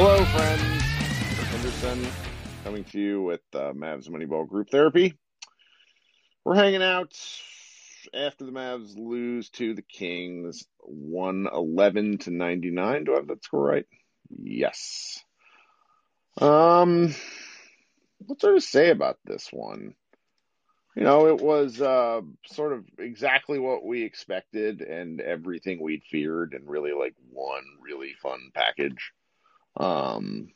Hello, friends. Kirk Henderson coming to you with uh, Mavs Moneyball Group Therapy. We're hanging out after the Mavs lose to the Kings 111 to 99. Do I have that score right? Yes. Um, what's there to say about this one? You know, it was uh, sort of exactly what we expected and everything we'd feared, and really like one really fun package. Um,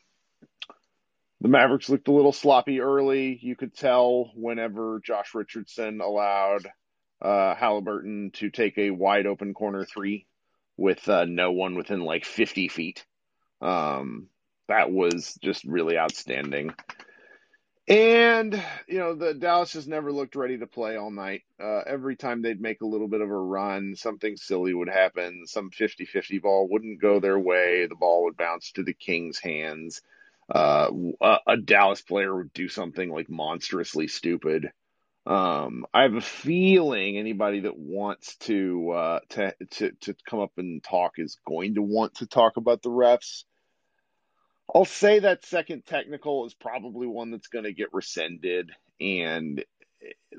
the Mavericks looked a little sloppy early. You could tell whenever Josh Richardson allowed uh, Haliburton to take a wide open corner three with uh, no one within like 50 feet. Um, that was just really outstanding. And, you know, the Dallas has never looked ready to play all night. Uh, every time they'd make a little bit of a run, something silly would happen. Some 50 50 ball wouldn't go their way. The ball would bounce to the Kings' hands. Uh, a, a Dallas player would do something like monstrously stupid. Um, I have a feeling anybody that wants to, uh, to, to, to come up and talk is going to want to talk about the refs. I'll say that second technical is probably one that's going to get rescinded, and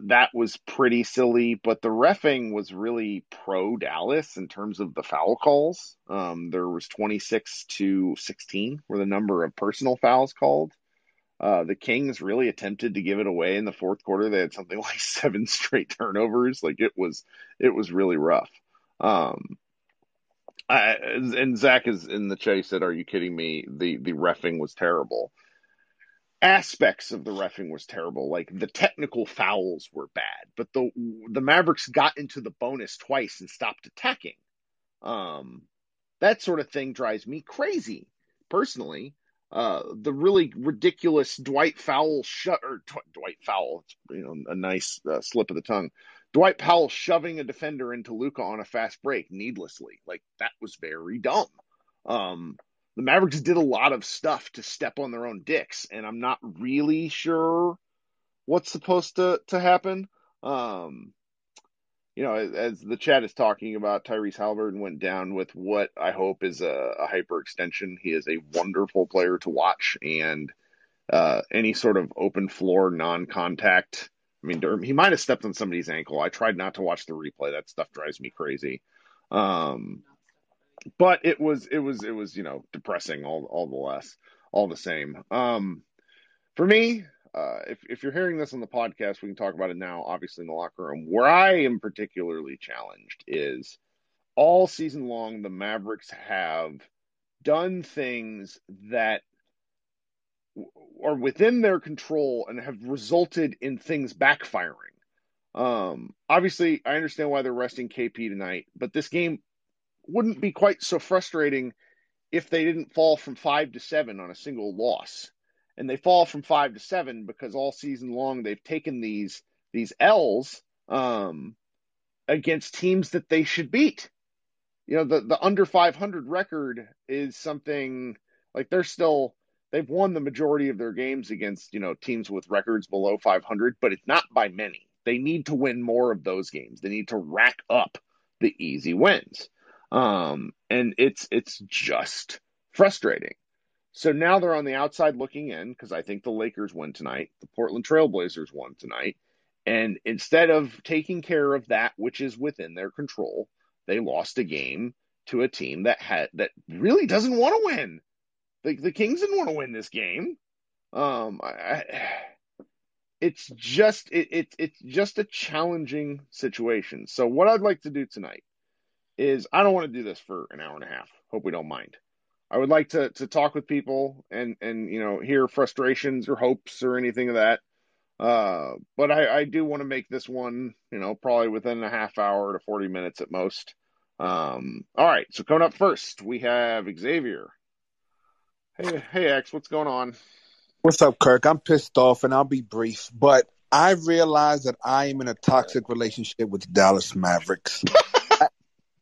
that was pretty silly. But the refing was really pro Dallas in terms of the foul calls. Um, there was 26 to 16 were the number of personal fouls called. Uh, the Kings really attempted to give it away in the fourth quarter. They had something like seven straight turnovers. Like it was, it was really rough. Um, I, and Zach is in the chase. Said, "Are you kidding me? The the refing was terrible. Aspects of the refing was terrible. Like the technical fouls were bad, but the the Mavericks got into the bonus twice and stopped attacking. Um, that sort of thing drives me crazy, personally. Uh, the really ridiculous Dwight Foul shut or Dwight Foul, you know, a nice uh, slip of the tongue. Dwight Powell shoving a defender into Luka on a fast break needlessly. Like that was very dumb. Um, the Mavericks did a lot of stuff to step on their own dicks, and I'm not really sure what's supposed to to happen. Um, you know, as, as the chat is talking about, Tyrese Haliburton went down with what I hope is a, a hyperextension. He is a wonderful player to watch, and uh, any sort of open floor non-contact I mean, he might have stepped on somebody's ankle. I tried not to watch the replay. That stuff drives me crazy. Um, but it was, it was, it was, you know, depressing all, all the less, all the same. Um, for me, uh, if, if you're hearing this on the podcast, we can talk about it now, obviously in the locker room. Where I am particularly challenged is all season long, the Mavericks have done things that are within their control and have resulted in things backfiring. Um, obviously, I understand why they're resting KP tonight, but this game wouldn't be quite so frustrating if they didn't fall from five to seven on a single loss. And they fall from five to seven because all season long they've taken these these L's um, against teams that they should beat. You know, the the under 500 record is something like they're still they've won the majority of their games against you know teams with records below 500 but it's not by many. They need to win more of those games. They need to rack up the easy wins. Um, and it's it's just frustrating. So now they're on the outside looking in because i think the lakers win tonight the portland trailblazers won tonight and instead of taking care of that which is within their control they lost a game to a team that had that really doesn't want to win the, the Kings didn't want to win this game. Um, I, it's just it, it it's just a challenging situation. So what I'd like to do tonight is I don't want to do this for an hour and a half. Hope we don't mind. I would like to to talk with people and and you know hear frustrations or hopes or anything of that. Uh, but I, I do want to make this one, you know, probably within a half hour to 40 minutes at most. Um, all right. So coming up first, we have Xavier. Hey, hey, X, what's going on? What's up, Kirk? I'm pissed off, and I'll be brief. But I realize that I am in a toxic relationship with Dallas Mavericks.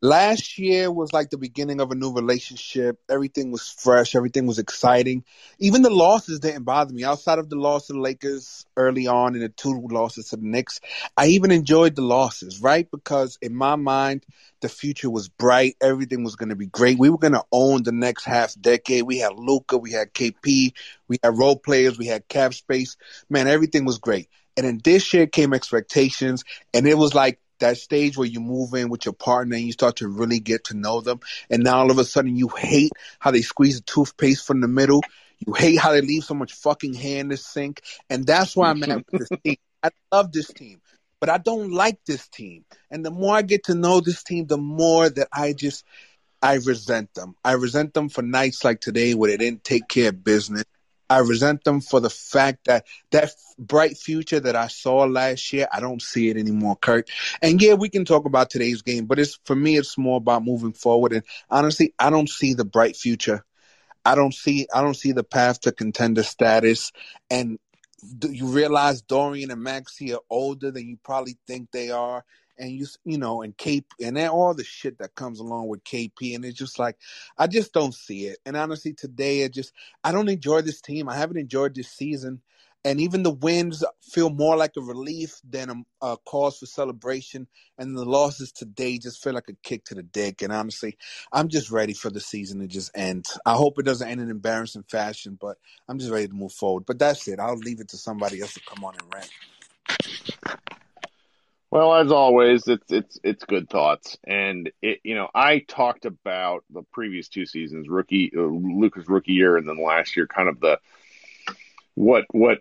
last year was like the beginning of a new relationship. Everything was fresh. Everything was exciting. Even the losses didn't bother me. Outside of the loss to the Lakers early on and the two losses to the Knicks, I even enjoyed the losses, right? Because in my mind, the future was bright. Everything was going to be great. We were going to own the next half decade. We had Luka, we had KP, we had role players, we had cap space. Man, everything was great. And then this year came expectations, and it was like that stage where you move in with your partner and you start to really get to know them. And now all of a sudden you hate how they squeeze the toothpaste from the middle. You hate how they leave so much fucking hair in the sink. And that's why I'm mad with this team. I love this team, but I don't like this team. And the more I get to know this team, the more that I just, I resent them. I resent them for nights like today where they didn't take care of business. I resent them for the fact that that bright future that I saw last year, I don't see it anymore, Kirk. And yeah, we can talk about today's game, but it's for me, it's more about moving forward. And honestly, I don't see the bright future. I don't see I don't see the path to contender status. And do you realize Dorian and Maxi are older than you probably think they are and you you know and KP and all the shit that comes along with KP and it's just like I just don't see it. And honestly, today it just I don't enjoy this team. I haven't enjoyed this season, and even the wins feel more like a relief than a, a cause for celebration. And the losses today just feel like a kick to the dick. And honestly, I'm just ready for the season to just end. I hope it doesn't end in embarrassing fashion, but I'm just ready to move forward. But that's it. I'll leave it to somebody else to come on and rant. Well, as always, it's it's it's good thoughts, and it you know I talked about the previous two seasons, rookie uh, Luka's rookie year, and then last year, kind of the what what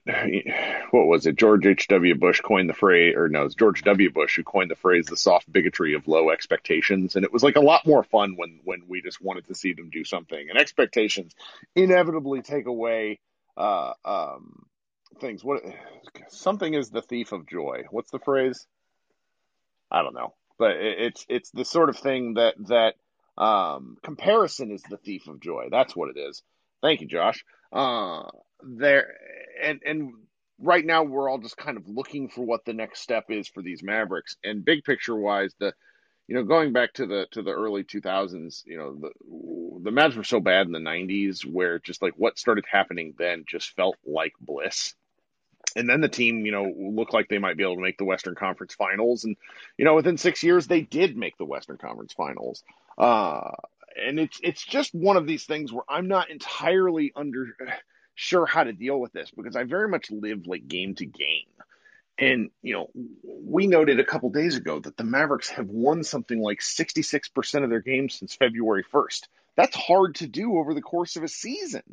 what was it? George H. W. Bush coined the phrase, or no, it's George W. Bush who coined the phrase "the soft bigotry of low expectations," and it was like a lot more fun when when we just wanted to see them do something, and expectations inevitably take away uh, um, things. What something is the thief of joy. What's the phrase? I don't know, but it's it's the sort of thing that that um, comparison is the thief of joy. That's what it is. Thank you, Josh. Uh, there and and right now we're all just kind of looking for what the next step is for these Mavericks. And big picture wise, the you know going back to the to the early 2000s, you know the the Mavs were so bad in the 90s where just like what started happening then just felt like bliss and then the team, you know, looked like they might be able to make the Western Conference Finals, and you know, within six years, they did make the Western Conference Finals. Uh, and it's it's just one of these things where I'm not entirely under sure how to deal with this because I very much live like game to game. And you know, we noted a couple days ago that the Mavericks have won something like 66% of their games since February 1st. That's hard to do over the course of a season.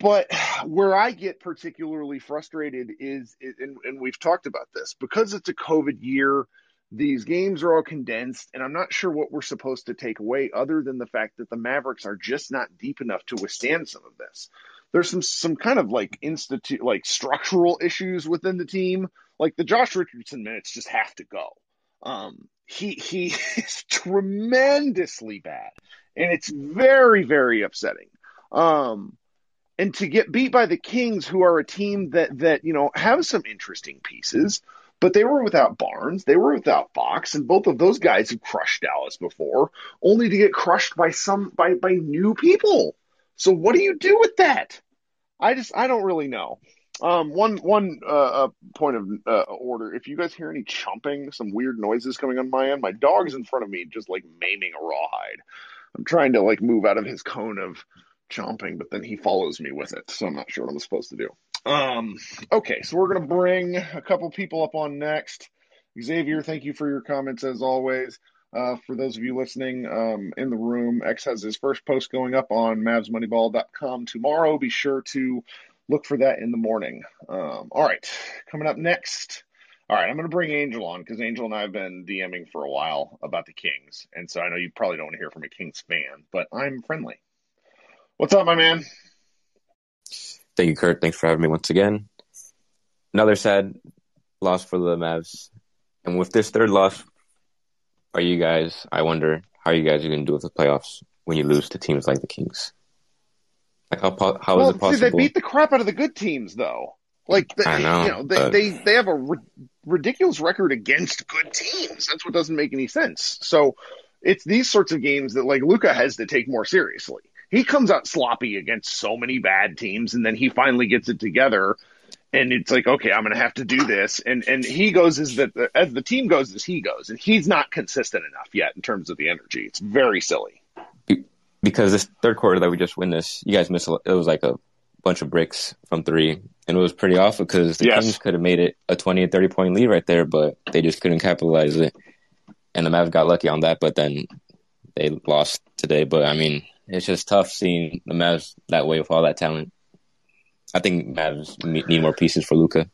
But where I get particularly frustrated is, and, and we've talked about this, because it's a COVID year, these games are all condensed, and I'm not sure what we're supposed to take away other than the fact that the Mavericks are just not deep enough to withstand some of this. There's some some kind of like institute like structural issues within the team. Like the Josh Richardson minutes just have to go. Um, he he is tremendously bad, and it's very very upsetting. Um, and to get beat by the Kings, who are a team that that you know have some interesting pieces, but they were without Barnes, they were without Fox, and both of those guys have crushed Dallas before, only to get crushed by some by by new people. So what do you do with that? I just I don't really know. Um, one one uh, uh point of uh, order. If you guys hear any chomping, some weird noises coming on my end, my dog's in front of me, just like maiming a rawhide. I'm trying to like move out of his cone of chomping, but then he follows me with it, so I'm not sure what I'm supposed to do. Um, okay, so we're gonna bring a couple people up on next. Xavier, thank you for your comments as always. Uh, for those of you listening um, in the room, X has his first post going up on MavsMoneyball.com tomorrow. Be sure to look for that in the morning. Um, all right, coming up next. All right, I'm going to bring Angel on because Angel and I have been DMing for a while about the Kings. And so I know you probably don't want to hear from a Kings fan, but I'm friendly. What's up, my man? Thank you, Kirk. Thanks for having me once again. Another sad loss for the Mavs. And with this third loss, are you guys, I wonder how you guys are going to do with the playoffs when you lose to teams like the Kings? Like how how well, is it possible? See, they beat the crap out of the good teams, though. Like the, I know, you know, they, but... they they have a ri- ridiculous record against good teams. That's what doesn't make any sense. So it's these sorts of games that like Luka has to take more seriously. He comes out sloppy against so many bad teams, and then he finally gets it together. And it's like, okay, I'm going to have to do this, and and he goes as the as the team goes as he goes, and he's not consistent enough yet in terms of the energy. It's very silly. Because this third quarter that we just witnessed, you guys missed. It was like a bunch of bricks from three, and it was pretty awful because the Yes. Kings could have made it a 20 and 30 point lead right there, but they just couldn't capitalize it. And the Mavs got lucky on that, but then they lost today. But I mean, it's just tough seeing the Mavs that way with all that talent. I think Mavs need more pieces for Luka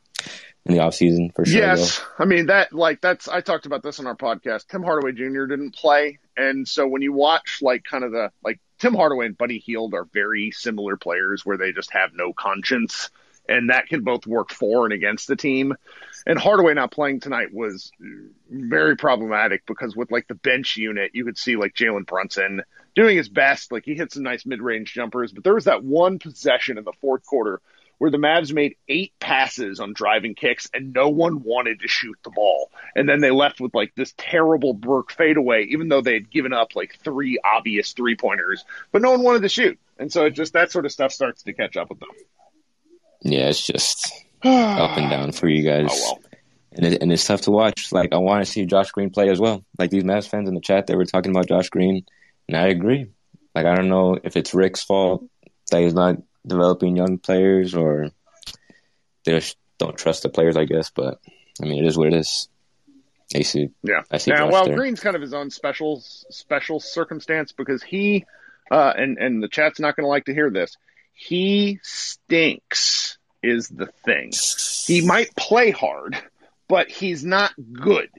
in the offseason for sure. Yes, I mean that. Like that's I talked about this on our podcast. Tim Hardaway Jr. didn't play, and so when you watch like kind of the like Tim Hardaway and Buddy Hield are very similar players where they just have no conscience, and that can both work for and against the team. And Hardaway not playing tonight was very problematic because with like the bench unit, you could see like Jalen Brunson doing his best. Like he hit some nice mid range jumpers, but there was that one possession in the fourth quarter where the Mavs made eight passes on driving kicks and no one wanted to shoot the ball. And then they left with like this terrible Burke fadeaway, even though they had given up like three obvious three pointers, but no one wanted to shoot. And so it just that sort of stuff starts to catch up with them. Yeah, it's just up and down for you guys. Oh well. and it, and it's tough to watch. Like I want to see Josh Green play as well. Like these Mavs fans in the chat, they were talking about Josh Green, and I agree. Like I don't know if it's Rick's fault that he's not developing young players, or they just don't trust the players. I guess, but I mean, it is what it is. I see. Yeah. I see. Now, Josh well, there. Green's kind of his own special special circumstance because he, uh, and and the chat's not going to like to hear this. He stinks is the thing. He might play hard, but he's not good.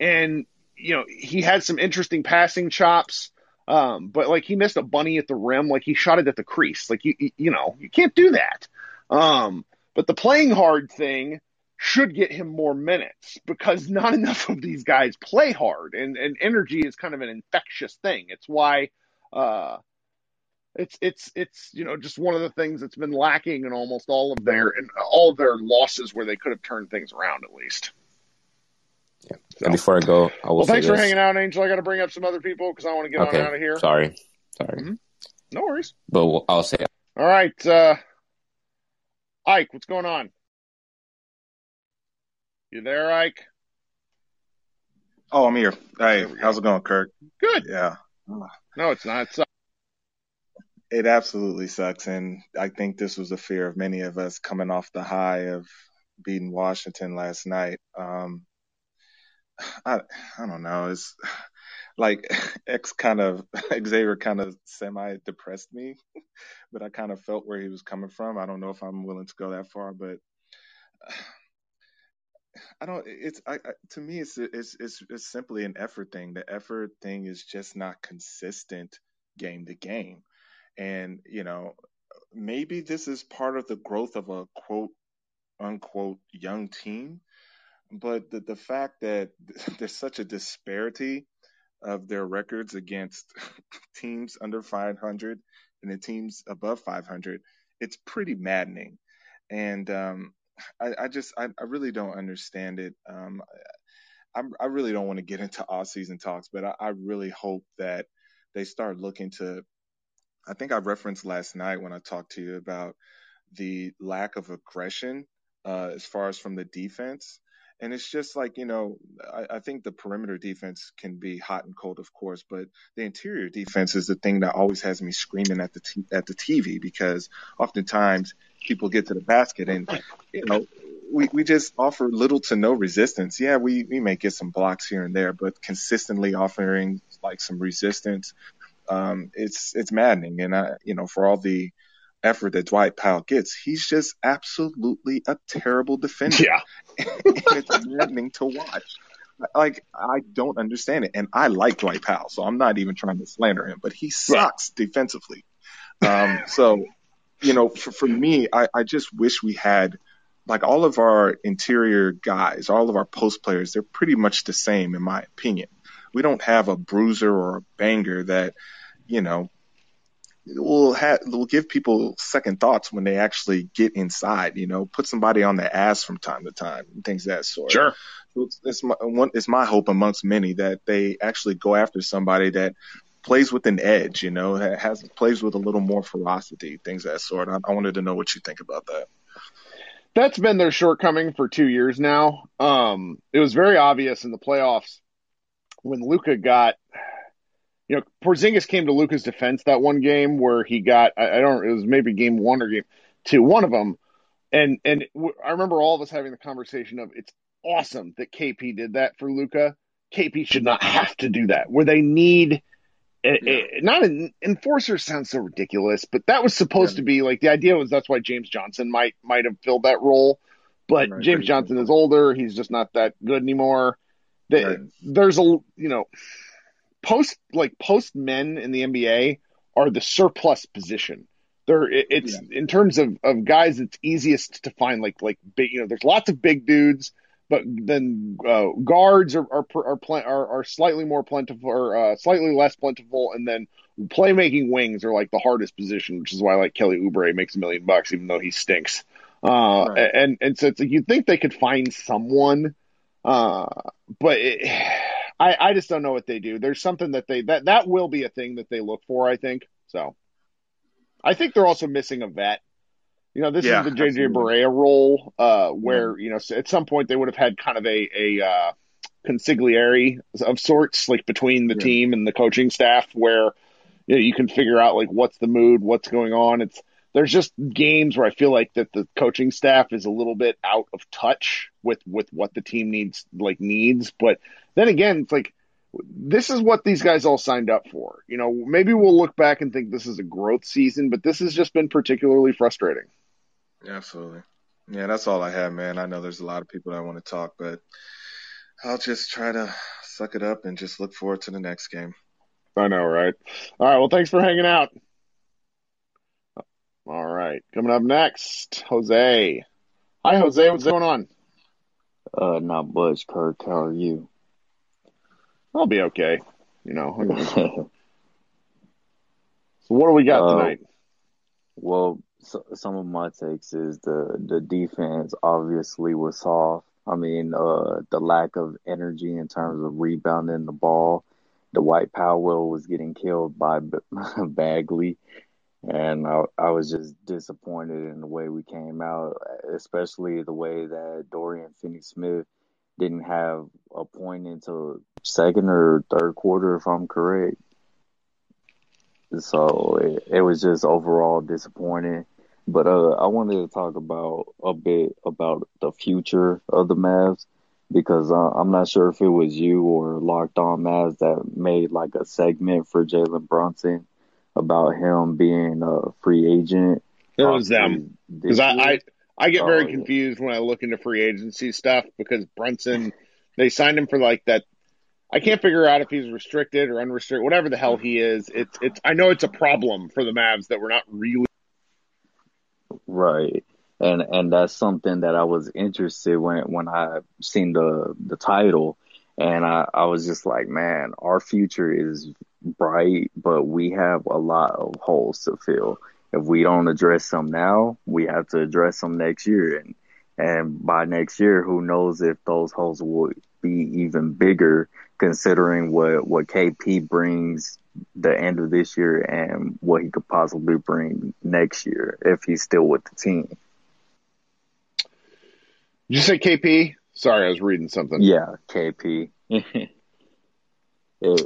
And you know, he had some interesting passing chops. Um, but like he missed a bunny at the rim, like he shot it at the crease. Like you, you, know, you can't do that. Um, but the playing hard thing should get him more minutes because not enough of these guys play hard, and and energy is kind of an infectious thing. It's why, uh, it's it's it's you know just one of the things that's been lacking in almost all of their and all of their losses where they could have turned things around at least. Yeah. And before I go, I will Well, say thanks for this. hanging out, Angel. I got to bring up some other people because I want to get okay, on out of here. sorry, sorry, Mhm. No worries. but we'll- I'll say All right, uh, Ike, what's going on? You there, Ike? Oh, I'm here. Hey, There we go. how's it going, Kirk? Good. Yeah, No, it's not. It's, uh, it absolutely sucks. And I think this was a fear of many of us coming off the high of beating Washington last night. Um, I, I don't know. It's like X kind of, Xavier kind of semi depressed me, but I kind of felt where he was coming from. I don't know if I'm willing to go that far, but I don't. It's I, I to me, it's it's it's it's simply an effort thing. The effort thing is just not consistent game to game, and you know, maybe this is part of the growth of a quote unquote young team, but the the fact that there's such a disparity of their records against teams under 500 and the teams above 500, it's pretty maddening, and um, I, I just I, I really don't understand it. Um, I, I really don't want to get into off season talks, but I, I really hope that they start looking to. I think I referenced last night when I talked to you about the lack of aggression uh, as far as from the defense. And it's just like, you know, I, I think the perimeter defense can be hot and cold, of course, but the interior defense is the thing that always has me screaming at the t- at the TV because oftentimes people get to the basket and you know we, we just offer little to no resistance. Yeah, we, we may get some blocks here and there, but consistently offering like some resistance, um, it's it's maddening. And I, you know, for all the effort that Dwight Powell gets, he's just absolutely a terrible defender. yeah. and it's maddening to watch. Like I don't understand it, and I like Dwight Powell, so I'm not even trying to slander him, but he sucks defensively. Um, so, you know, for, for me, I, I just wish we had like all of our interior guys, all of our post players. They're pretty much the same, in my opinion. We don't have a bruiser or a banger that, you know, will have will give people second thoughts when they actually get inside. You know, put somebody on their ass from time to time, things of that sort. Sure. it's, it's my one. It's my hope amongst many that they actually go after somebody that plays with an edge. You know, has plays with a little more ferocity, things of that sort. I, I wanted to know what you think about that. That's been their shortcoming for two years now. Um, it was very obvious in the playoffs when Luka got you know, Porzingis came to Luka's defense that one game where he got, I, I don't, it was maybe game one or game two, one of them. And, and I remember all of us having the conversation of it's awesome that KP did that for Luka. KP should not have to do that where they need, eh, eh, yeah. a, a, not an enforcer sounds so ridiculous, but that was supposed yeah. to be like the idea was that's why James Johnson might, might have filled that role. But right, James Johnson is older. He's just not that good anymore. The, right. There's a, you know, post like post men in the NBA are the surplus position. They're it's yeah. in terms of of guys it's easiest to find like like big you know there's lots of big dudes but then uh, guards are are are, are are slightly more plentiful or uh, slightly less plentiful and then playmaking wings are like the hardest position which is why like Kelly Oubre makes a million bucks even though he stinks. Uh, right. and and so it's like you'd think they could find someone uh, but it, I, I just don't know what they do. There's something that they that that will be a thing that they look for. I think so. I think they're also missing a vet. You know, this yeah, is the JJ Barea role, uh, where yeah. you know at some point they would have had kind of a a uh, consigliere of sorts, like between the yeah. team and the coaching staff, where you, know, you can figure out like what's the mood, what's going on. It's there's just games where I feel like that the coaching staff is a little bit out of touch with with what the team needs like needs. But then again, it's like this is what these guys all signed up for. You know, maybe we'll look back and think this is a growth season, but this has just been particularly frustrating. Absolutely. Yeah, that's all I have, man. I know there's a lot of people that want to talk, but I'll just try to suck it up and just look forward to the next game. I know, right? All right. Well, thanks for hanging out. All right. Coming up next, Jose. Hi, Jose. What's going on? Uh, not much, Kirk. How are you? I'll be okay. You know. so, what do we got uh, tonight? Well, so, some of my takes is the the defense obviously was soft. I mean, uh, the lack of energy in terms of rebounding the ball. Dwight Powell was getting killed by Bagley and I, I was just disappointed in the way we came out, especially the way that Dorian Finney-Smith didn't have a point until second or third quarter, if I'm correct. So it, it was just overall disappointing. But uh, I wanted to talk about a bit about the future of the Mavs because uh, I'm not sure if it was you or Locked On Mavs that made like a segment for Jalen Brunson about him being a free agent. It was them because I, I, I get very oh, confused yeah. when I look into free agency stuff because Brunson they signed him for like that. I can't figure out if he's restricted or unrestricted, whatever the hell he is. It's it's. I know it's a problem for the Mavs that we're not really right, and and that's something that I was interested when when I seen the the title, and I I was just like, man, our future is bright, but we have a lot of holes to fill. If we don't address them now, we have to address them next year. And, and by next year, who knows if those holes will be even bigger considering what, what KP brings the end of this year and what he could possibly bring next year if he's still with the team. Did you say KP? Sorry, I was reading something. Yeah, KP.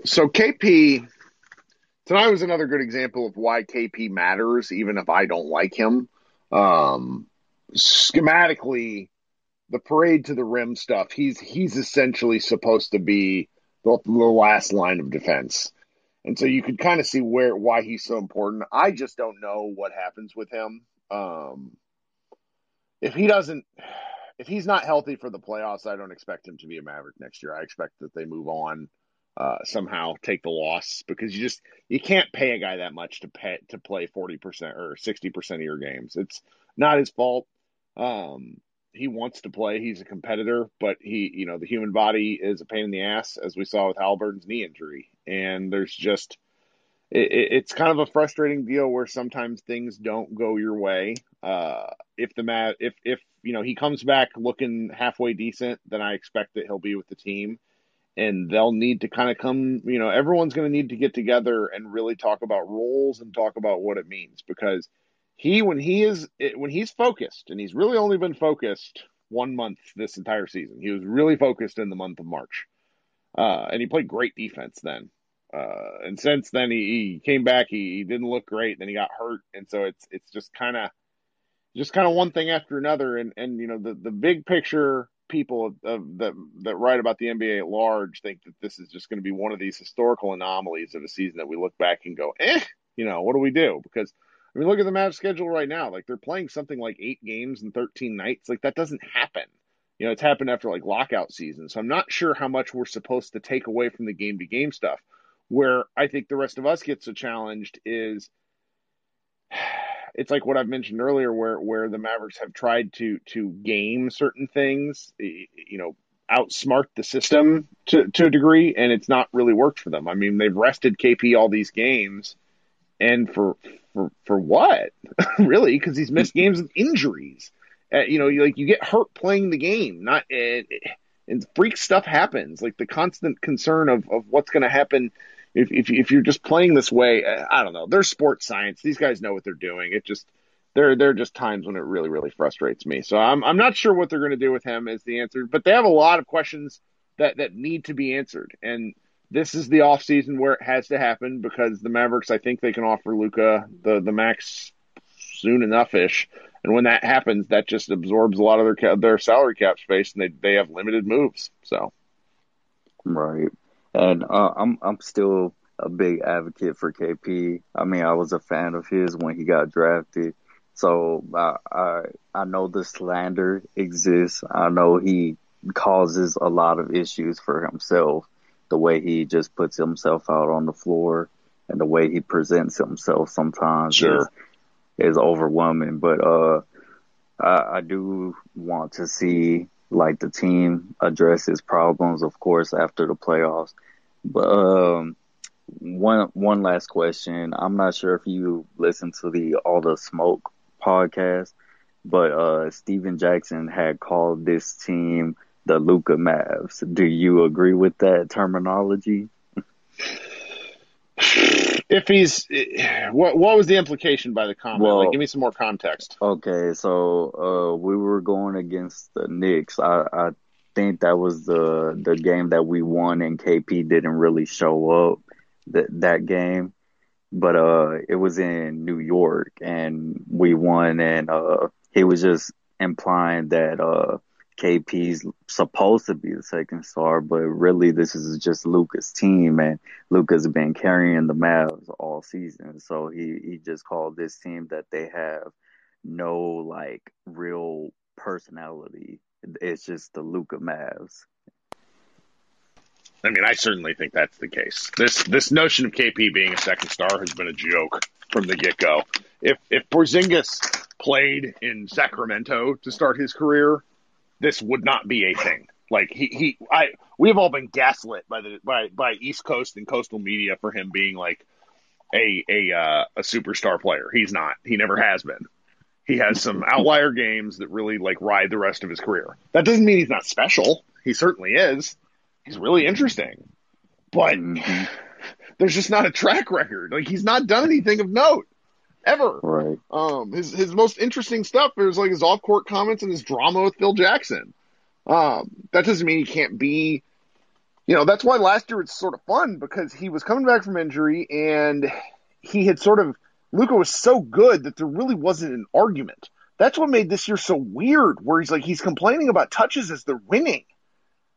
so KP tonight was another good example of why KP matters, even if I don't like him. Um, schematically, the parade to the rim stuff, he's he's essentially supposed to be the, the last line of defense. And so you could kind of see where why he's so important. I just don't know what happens with him. Um, if he doesn't if he's not healthy for the playoffs, I don't expect him to be a Maverick next year. I expect that they move on uh, somehow take the loss because you just you can't pay a guy that much to pay to play forty percent or sixty percent of your games. It's not his fault. Um, he wants to play. He's a competitor, but he, you know, the human body is a pain in the ass, as we saw with Haliburton's knee injury. And there's just, it, it, it's kind of a frustrating deal where sometimes things don't go your way. Uh, if the Mav, if if you know he comes back looking halfway decent, then I expect that he'll be with the team, and they'll need to kind of come. You know, everyone's going to need to get together and really talk about roles and talk about what it means because he when he is when he's focused and he's really only been focused one month this entire season. He was really focused in the month of March, uh, and he played great defense then. Uh, and since then, he, he came back. He, he, didn't look great. Then he got hurt, and so it's it's just kind of just kind of one thing after another. And and you know the the big picture people of, of, that that write about the NBA at large think that this is just going to be one of these historical anomalies of a season that we look back and go, eh, you know, what do we do? Because I mean, look at the match schedule right now. Like they're playing something like eight games in 13 nights. Like that doesn't happen. You know, it's happened after like lockout season. So I'm not sure how much we're supposed to take away from the game to game stuff. Where I think the rest of us get so challenged is it's like what I've mentioned earlier, where where the Mavericks have tried to to game certain things, you know, outsmart the system to to a degree, and it's not really worked for them. I mean, they've rested KP all these games, and for for for what? really? Because he's missed games with injuries. Uh, you know, you, like you get hurt playing the game, not uh, and freak stuff happens. Like the constant concern of of what's going to happen if, if, if you're just playing this way, I don't know. There's sports science. These guys know what they're doing. It just there there are just times when it really really frustrates me. So I'm I'm not sure what they're going to do with him as the answer, but they have a lot of questions that that need to be answered. And this is the off season where it has to happen because the Mavericks I think they can offer Luka the the max soon enough ish. And when that happens, that just absorbs a lot of their their salary cap space, and they they have limited moves. So, right. And uh, I'm I'm still a big advocate for KP. I mean, I was a fan of his when he got drafted. So I I, I know the slander exists. I know he causes a lot of issues for himself. The way he just puts himself out on the floor and the way he presents himself sometimes sure. is, is overwhelming. But uh, I, I do want to see like the team addresses problems, of course, after the playoffs. But um, one one last question. I'm not sure if you listen to the All the Smoke podcast, but uh, Stephen Jackson had called this team the Luka Mavs. Do you agree with that terminology? if he's what what was the implication by the comment? Well, like, give me some more context. Okay, so uh, we were going against the Knicks. I, I think that was the the game that we won, and KP didn't really show up that that game. But uh, it was in New York, and we won, and uh, he was just implying that uh KP's supposed to be the second star, but really this is just Luka's team, and Luka's been carrying the Mavs all season. So he he just called this team that they have no like real personality. It's just the Luka Mavs. I mean, I certainly think that's the case. This this notion of KP being a second star has been a joke from the get go. If if Porzingis played in Sacramento to start his career, this would not be a thing. Like he, he I we have all been gaslit by the by by East Coast and coastal media for him being like a a uh, a superstar player. He's not. He never has been. He has some outlier games that really like ride the rest of his career. That doesn't mean he's not special. He certainly is. He's really interesting. But mm-hmm. there's just not a track record. Like he's not done anything of note ever. Right. Um, his his most interesting stuff is like his off court comments and his drama with Phil Jackson. Um, that doesn't mean he can't be. You know, that's why last year it's sort of fun because he was coming back from injury and he had sort of Luka was so good that there really wasn't an argument. That's what made this year so weird, where he's like he's complaining about touches as they're winning.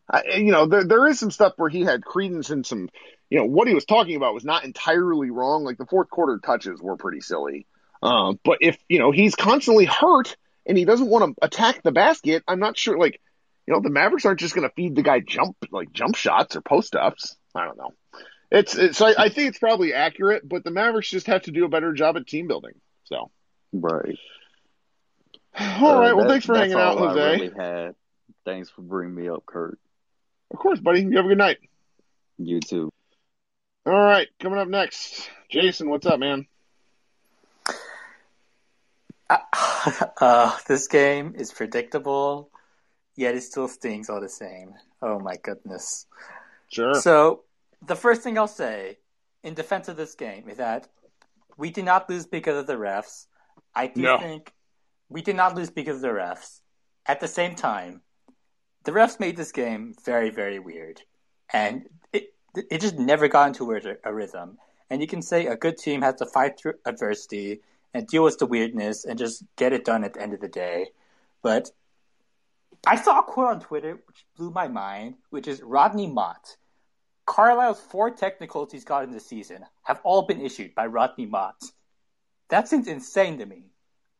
I, you know, there there is some stuff where he had credence in some you know, what he was talking about was not entirely wrong. Like the fourth quarter touches were pretty silly. Um, but if, you know, he's constantly hurt and he doesn't want to attack the basket, I'm not sure, like, you know, the Mavericks aren't just going to feed the guy jump, like jump shots or post ups. I don't know. It's, it's so I, I think it's probably accurate, but the Mavericks just have to do a better job at team building. So, right. All uh, right. Well, thanks for hanging out, Jose. Really had. Thanks for bringing me up, Kirk. Of course, buddy. You have a good night. You too. All right, coming up next, Jason, what's up, man? Uh, this game is predictable, yet it still stings all the same. Oh my goodness. Sure. So, the first thing I'll say in defense of this game is that we did not lose because of the refs. I do No. think we did not lose because of the refs. At the same time, the refs made this game very, very weird. And it, it just never got into a, a rhythm. And you can say a good team has to fight through adversity and deal with the weirdness and just get it done at the end of the day. But I saw a quote on Twitter which blew my mind, which is Rodney Mott. Carlisle's four technicals he's gotten this season have all been issued by Rodney Mott. That seems insane to me.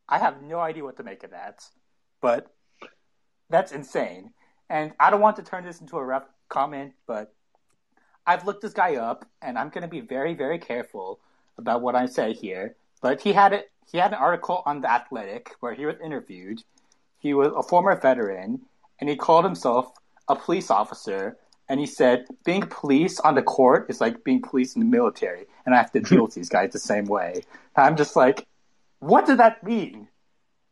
I have no idea what to make of that, but that's insane. And I don't want to turn this into a ref comment, but I've looked this guy up, and I'm going to be very, very careful about what I say here. But he had it. He had an article on the Athletic where he was interviewed. He was a former veteran, and he called himself a police officer. And he said, being police on the court is like being police in the military, and I have to deal with these guys the same way. I'm just like, what does that mean?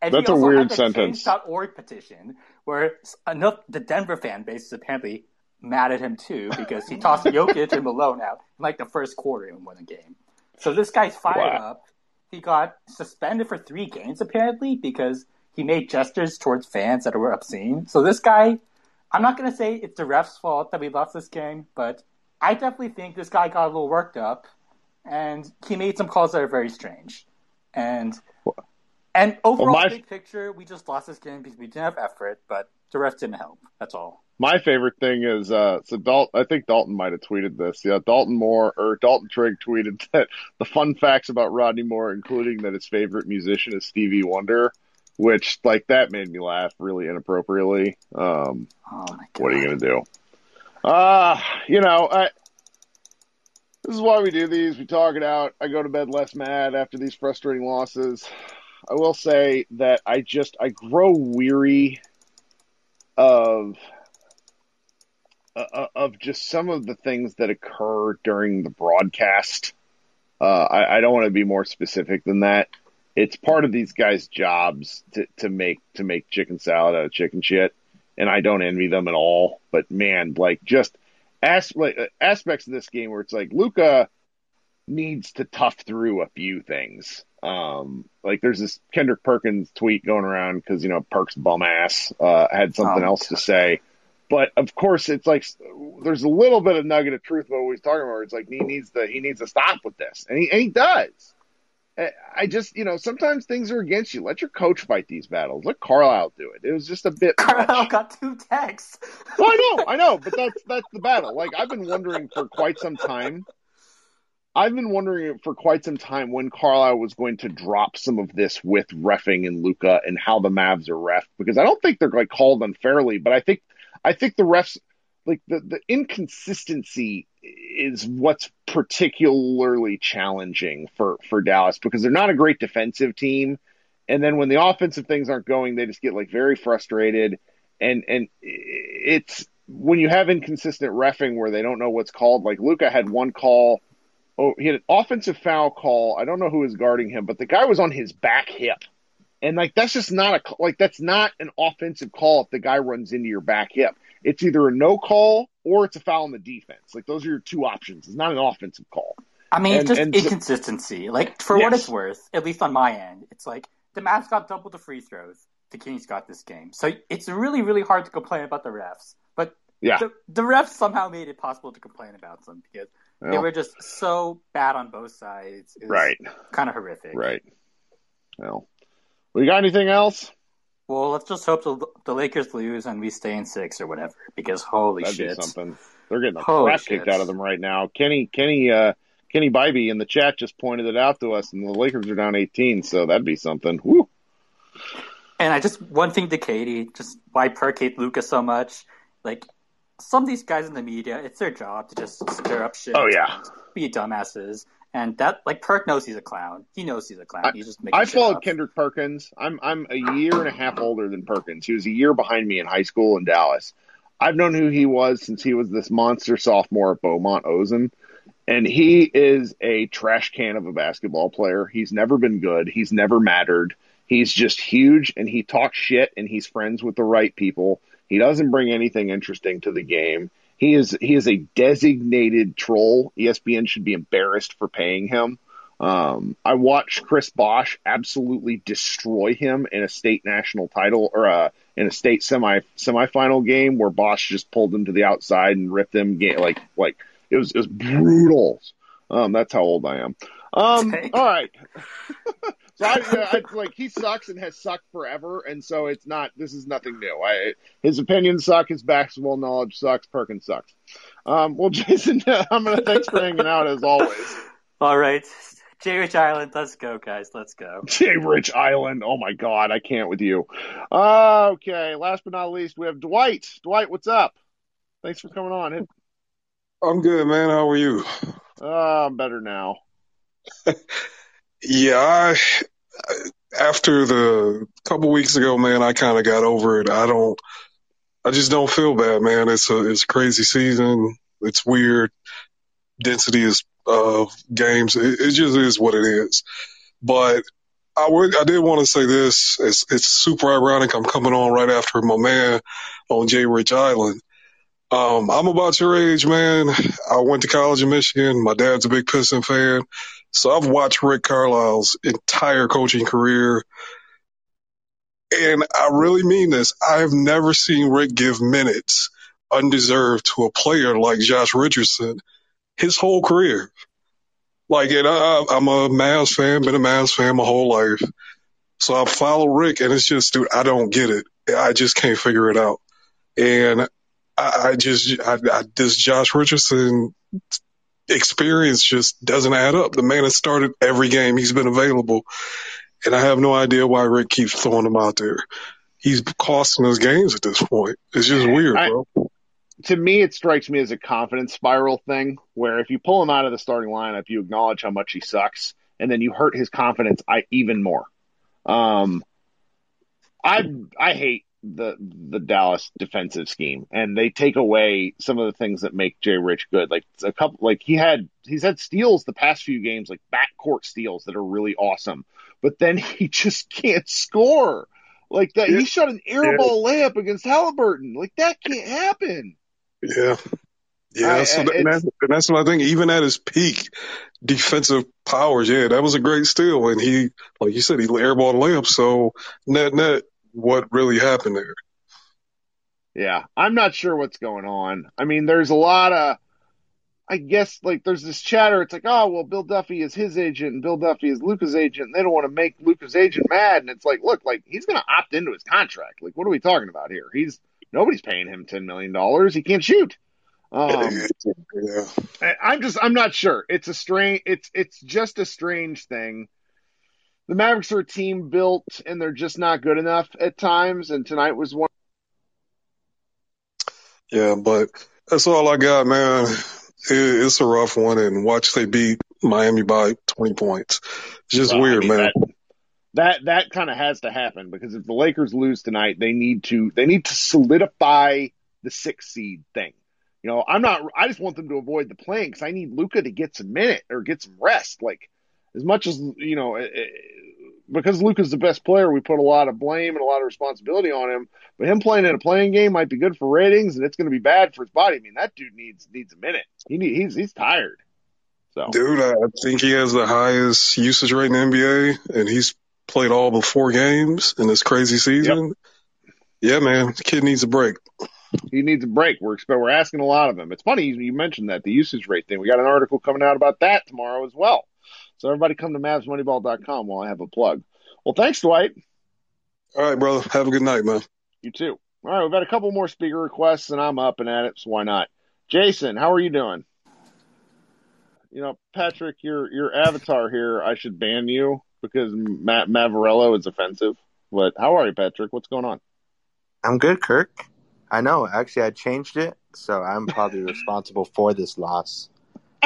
And That's a weird sentence. Change.org petition where enough the Denver fan base is apparently mad at him too because he tossed Jokic and Malone out in like the first quarter and won a game. So this guy's fired Wow. up. He got suspended for three games apparently because he made gestures towards fans that were obscene. So this guy, I'm not going to say it's the ref's fault that we lost this game, but I definitely think this guy got a little worked up and he made some calls that are very strange. And and overall, my- big picture, we just lost this game because we didn't have effort, but the refs didn't help. That's all. My favorite thing is uh so Dalton I think Dalton might have tweeted this. Yeah, Dalton Moore or Dalton Trigg tweeted that the fun facts about Rodney Moore, including that his favorite musician is Stevie Wonder, which like that made me laugh really inappropriately. Um Oh my god! what are you gonna do? Uh you know, I this is why we do these. We talk it out. I go to bed less mad after these frustrating losses. I will say that I just I grow weary of uh, of just some of the things that occur during the broadcast. Uh, I, I don't want to be more specific than that. It's part of these guys' jobs to, to make to make chicken salad out of chicken shit, and I don't envy them at all. But man, like just as like uh, aspects of this game where it's like Luka needs to tough through a few things. Um, like there's this Kendrick Perkins tweet going around because you know Perk's bum ass uh, had something Oh, else to say, but of course it's like there's a little bit of nugget of truth about what he's talking about. It's like he needs to he needs to stop with this, and he and he does. I- I just you know sometimes things are against you. Let your coach fight these battles. Let Carlisle do it. It was just a bit. Carlisle much. got two texts. Well, I know, I know, but that's that's the battle. Like I've been wondering for quite some time. I've been wondering for quite some time when Carlisle was going to drop some of this with refing and Luka and how the Mavs are ref because I don't think they're like called unfairly, but I think I think the refs like the the inconsistency is what's particularly challenging for for Dallas because they're not a great defensive team. And then when the offensive things aren't going they just get like very frustrated. And and it's when you have inconsistent refing where they don't know what's called like Luka had one call oh he had an offensive foul call. I don't know who was guarding him but the guy was on his back hip. And like that's just not a like that's not an offensive call if the guy runs into your back hip. It's either a no call or it's a foul on the defense. Like those are your two options. It's not an offensive call. I mean, And- it's just so- inconsistency. Like for what it's worth, at least on my end, it's like the Mavs got double the free throws. The Kings got this game, so it's really, really hard to complain about the refs. But yeah. the, the refs somehow made it possible to complain about them because they Well, were just so bad on both sides. It was right kind of horrific. right well we got anything else Well, let's just hope the, the Lakers lose and we stay in six or whatever. Because holy That'd shit, be something. They're getting the Holy crap kicked out of them right now. Kenny, Kenny, uh, Kenny Bybee in the chat just pointed it out to us, and the Lakers are down 18, so that'd be something. Woo. And I just one thing to Katie, just why Perk hate Lucas so much. Like some of these guys in the media, it's their job to just stir up shit. Oh, yeah. be dumbasses. And that like Perk knows he's a clown. He knows he's a clown. he's just making I followed up. Kendrick Perkins. I'm I'm a year and a half older than Perkins. He was a year behind me in high school in Dallas. I've known who he was since he was this monster sophomore at Beaumont Ozen. and he is a trash can of a basketball player. He's never been good. He's never mattered. He's just huge and he talks shit and he's friends with the right people. He doesn't bring anything interesting to the game. He is he is a designated troll. ESPN should be embarrassed for paying him. Um, I watched Chris Bosh absolutely destroy him in a state national title or uh, in a state semi semifinal game where Bosh just pulled him to the outside and ripped him like like it was it was brutal. Um, that's how old I am. Um, all right. so I, yeah, I, like he sucks and has sucked forever, and so it's not. This is nothing new. I, his opinions suck. His basketball knowledge sucks. Perkins sucks. Um, well, Jason, I'm gonna thanks for hanging out as always. All right, J Rich Island, let's go, guys. Let's go. J Rich Island. Oh my God, I can't with you. Uh, okay, last but not least, we have Dwight. Dwight, what's up? Thanks for coming on. I'm good, man. How are you? Uh, I'm better now. yeah, I, after the couple weeks ago, man, I kind of got over it. I don't, I just don't feel bad, man. It's a, it's a crazy season. It's weird. Density is of games. It, it just is what it is. But I would, I did want to say this. It's, it's super ironic. I'm coming on right after my man on J Rich Island. Um, I'm about your age, man. I went to college in Michigan. My dad's a big Piston fan. So I've watched Rick Carlisle's entire coaching career. And I really mean this. I've never seen Rick give minutes undeserved to a player like Josh Richardson his whole career. Like, and I, I'm a Mavs fan, been a Mavs fan my whole life. So I follow Rick and it's just, dude, I don't get it. I just can't figure it out. And I, I just, I, I, this Josh Richardson experience just doesn't add up. The man has started every game he's been available, and I have no idea why Rick keeps throwing him out there. He's costing us games at this point. It's just weird, I, bro. To me, it strikes me as a confidence spiral thing where if you pull him out of the starting lineup, you acknowledge how much he sucks, and then you hurt his confidence even more. Um, I I hate the the Dallas defensive scheme, and they take away some of the things that make Jay Rich good. Like a couple, like he had he's had steals the past few games, like backcourt steals that are really awesome, but then he just can't score. Like that, yeah. he shot an airball yeah. layup against Haliburton. Like that can't happen. Yeah, yeah. I, so and, that's, and that's what I think. Even at his peak defensive powers, yeah, that was a great steal. And he, like you said, he airballed layup. So net net, what really happened there. Yeah, I'm not sure what's going on. I mean, there's a lot of, I guess, like there's this chatter. It's like, oh, well, Bill Duffy is his agent and Bill Duffy is Luka's agent. And they don't want to make Luka's agent mad. And it's like, look, like he's going to opt into his contract. Like, what are we talking about here? He's nobody's paying him ten million dollars. He can't shoot. Um, yeah. I'm just, I'm not sure. It's a strange. It's, it's just a strange thing the Mavericks are a team built and they're just not good enough at times. And tonight was one. Yeah, but that's all I got, man. It, it's a rough one, and watch they beat Miami by 20 points. It's just well, weird, I mean, man. That that, that kind of has to happen because if the Lakers lose tonight, they need to they need to solidify the six seed thing. You know, I'm not. I just want them to avoid the play because I need Luka to get some minute or get some rest. Like as much as you know, it, it, because the best player, we put a lot of blame and a lot of responsibility on him. But him playing in a playing game might be good for ratings, and it's going to be bad for his body. I mean, that dude needs needs a minute. He need, he's he's tired. So, dude, I think he has the highest usage rate in the NBA, and he's played all but four games in this crazy season. Yep. Yeah, man, the kid needs a break. He needs a break. We're we're asking a lot of him. It's funny you mentioned that the usage rate thing. We got an article coming out about that tomorrow as well. So everybody come to MavsMoneyball.com while I have a plug. Well, thanks, Dwight. All right, brother. Have a good night, man. You too. All right, we've had a couple more speaker requests, and I'm up and at it, so why not? Jason, how are you doing? You know, Patrick, your your avatar here, I should ban you because Matt Mavarello is offensive. But how are you, Patrick? What's going on? I'm good, Kirk. I know. Actually, I changed it, so I'm probably responsible for this loss.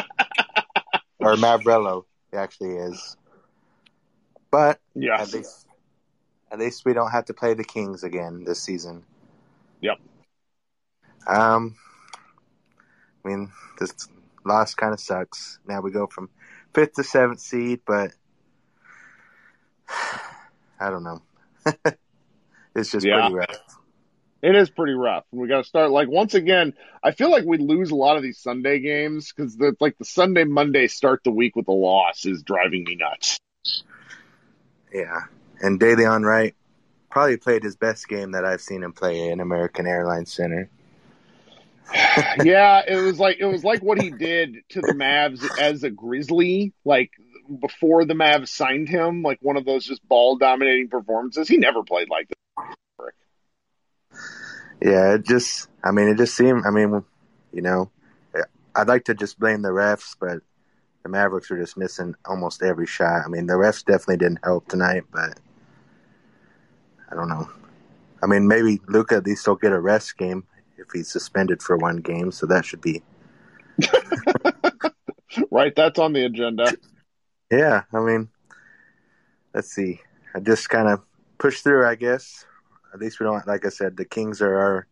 or Mavrello actually is. But yes. at least at least we don't have to play the Kings again this season. Yep. Um I mean this loss kind of sucks. Now we go from fifth to seventh seed, but I don't know. it's just Yeah. pretty rough. It is pretty rough. We got to start like once again. I feel like we lose a lot of these Sunday games because the like the Sunday Monday start the week with a loss is driving me nuts. Yeah, and Delon Wright probably played his best game that I've seen him play in American Airlines Center. yeah, it was like it was like what he did to the Mavs as a Grizzly, like before the Mavs signed him, like one of those just ball dominating performances. He never played like that. Yeah, it just, I mean, it just seemed, I mean, you know, I'd like to just blame the refs, but the Mavericks were just missing almost every shot. I mean, the refs definitely didn't help tonight, but I don't know. I mean, maybe Luka at least will get a rest game if he's suspended for one game, so that should be, Right, that's on the agenda. yeah, I mean, let's see. I just kind of pushed through, I guess. At least we don't, like I said, the Kings are our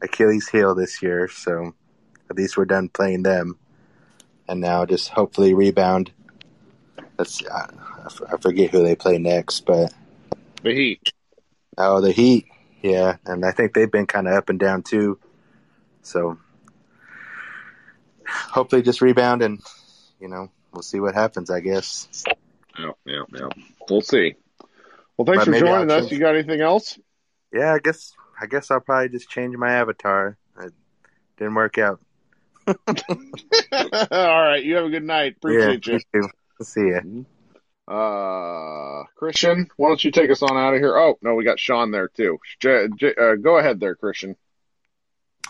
Achilles heel this year, so at least we're done playing them. And now just hopefully rebound. Let's, I, I forget who they play next, but The Heat. oh, the Heat, yeah, and I think they've been kind of up and down too. So hopefully just rebound and you know we'll see what happens. I guess. Yeah, yeah, yeah. We'll see. Well, thanks But for joining I'll us. change- You got anything else? Yeah, I guess I guess I'll probably just change my avatar. It didn't work out. All right. You have a good night. Appreciate yeah, you. you. See ya. Uh, Christian, why don't you take us on out of here? Oh, no, we got Sean there too. J- J- uh, go ahead there, Christian.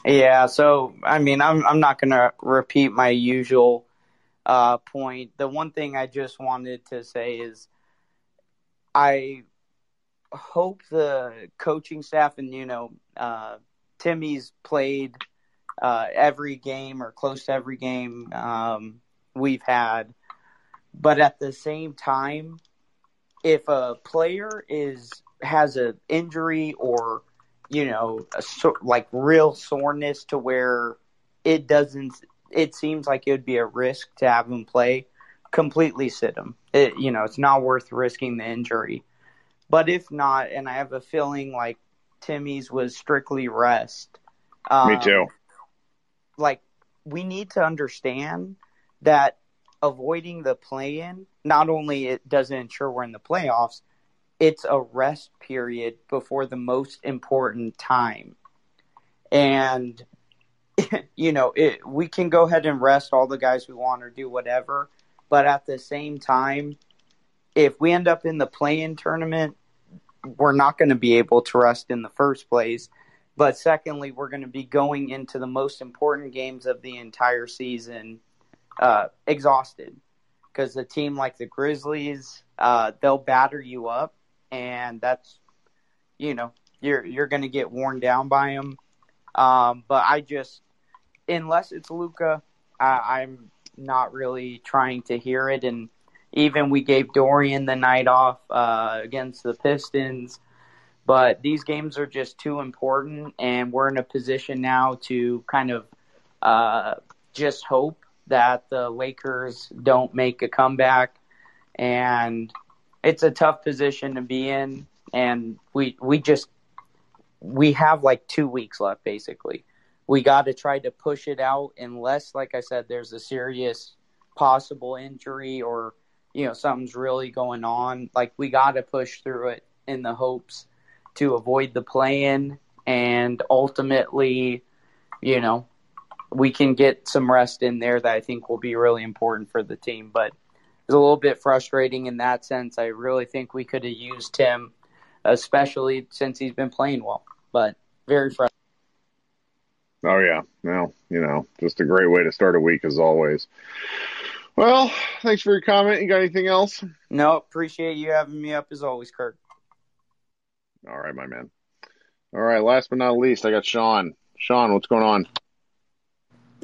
Yeah, so I mean, I'm I'm not gonna repeat my usual uh, point. The one thing I just wanted to say is, I hope the coaching staff and you know, uh, Timmy's played uh, every game or close to every game um, we've had, but at the same time, if a player is has an injury or you know, a so, like real soreness to where it doesn't. It seems like it would be a risk to have him play. Completely sit him. It, you know, it's not worth risking the injury. But if not, and I have a feeling like Timmy's was strictly rest. Um, Me too. Like we need to understand that avoiding the play-in not only it doesn't ensure we're in the playoffs, it's a rest period before the most important time. And you know, it, we can go ahead and rest all the guys we want or do whatever, but at the same time, if we end up in the play-in tournament, we're not going to be able to rest in the first place. But secondly, we're going to be going into the most important games of the entire season uh, exhausted because a team like the Grizzlies, uh, they'll batter you up, and that's you know you're you're going to get worn down by them. Um, but I just unless it's Luka, I'm not really trying to hear it. And even we gave Dorian the night off uh, against the Pistons. But these games are just too important, and we're in a position now to kind of uh, just hope that the Lakers don't make a comeback. And it's a tough position to be in, and we we just we have like two weeks left, basically. We got to try to push it out, unless, like I said, there's a serious possible injury or you know something's really going on. Like we got to push through it in the hopes to avoid the play-in, and ultimately, you know, we can get some rest in there that I think will be really important for the team. But it's a little bit frustrating in that sense. I really think we could have used him, especially since he's been playing well. But very frustrating. Oh yeah, no, you know, just a great way to start a week as always. Well, thanks for your comment. You got anything else? No, appreciate you having me up as always, Kirk. All right, my man. All right, last but not least, I got Sean. Sean, what's going on?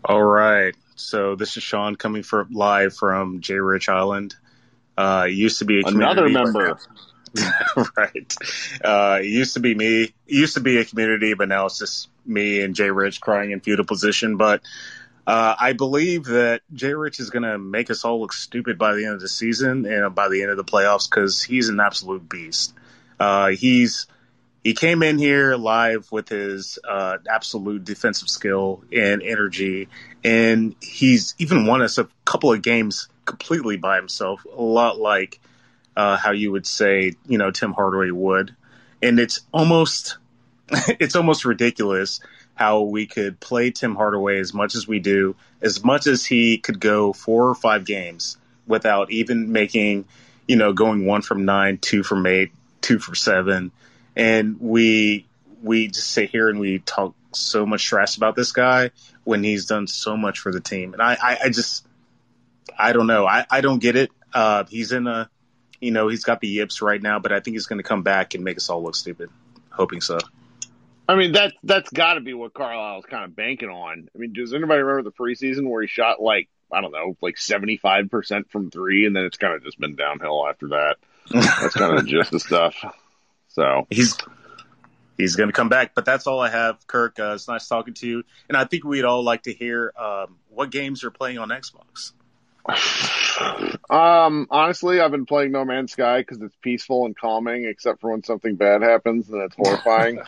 All right. So this is Sean coming for live from J Rich Island. Uh, used to be a Another member. right. Uh, it used to be me. It used to be a community, but now it's just me and J Rich crying in feudal position. But Uh, I believe that Jay Rich is going to make us all look stupid by the end of the season and by the end of the playoffs because he's an absolute beast. Uh, he's he came in here live with his uh, absolute defensive skill and energy, and he's even won us a couple of games completely by himself, a lot like uh, how you would say, you know, Tim Hardaway would, and it's almost it's almost ridiculous how we could play Tim Hardaway as much as we do, as much as he could go four or five games without even making, you know, going one from nine, two from eight, two for seven, and we we just sit here and we talk so much trash about this guy when he's done so much for the team, and I I, I just I don't know I I don't get it. Uh, he's in a you know he's got the yips right now, but I think he's going to come back and make us all look stupid. Hoping so. I mean that that's got to be what Carlisle's kind of banking on. I mean, does anybody remember the preseason where he shot like I don't know, like seventy five percent from three, and then it's kind of just been downhill after that. That's kind of just the gist of stuff. So he's he's going to come back, but that's all I have, Kirk. Uh, it's nice talking to you, and I think we'd all like to hear um, what games are playing on Xbox. Um, honestly, I've been playing No Man's Sky because it's peaceful and calming, except for when something bad happens, and it's horrifying.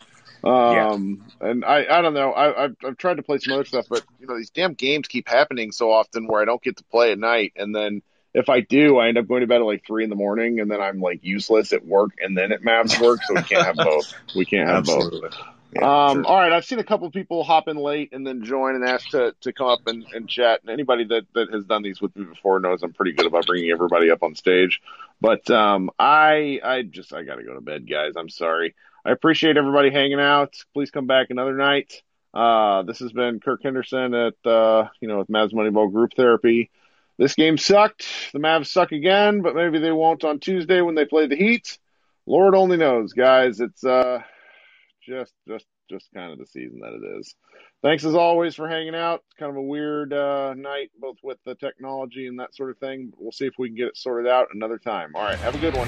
Um, yeah. and I, I don't know. I, I've, I've tried to play some other stuff, but you know, these damn games keep happening so often where I don't get to play at night. And then if I do, I end up going to bed at like three in the morning and then I'm like useless at work and then at Mavs work. So we can't have both. We can't have Absolutely. both. Yeah, um, sure. all right. I've seen a couple of people hop in late and then join and ask to, to come up and, and chat. And anybody that, that has done these with me before knows I'm pretty good about bringing everybody up on stage. But, um, I, I just, I got to go to bed, guys. I'm sorry. I appreciate everybody hanging out. Please come back another night. Uh, this has been Kirk Henderson at, uh, you know, with Mavs Moneyball Group Therapy. This game sucked. The Mavs suck again, but maybe they won't on Tuesday when they play the Heat. Lord only knows, guys. It's, uh, just, just, just kind of the season that it is. Thanks as always for hanging out. It's kind of a weird, uh, night, both with the technology and that sort of thing. We'll see if we can get it sorted out another time. All right. Have a good one.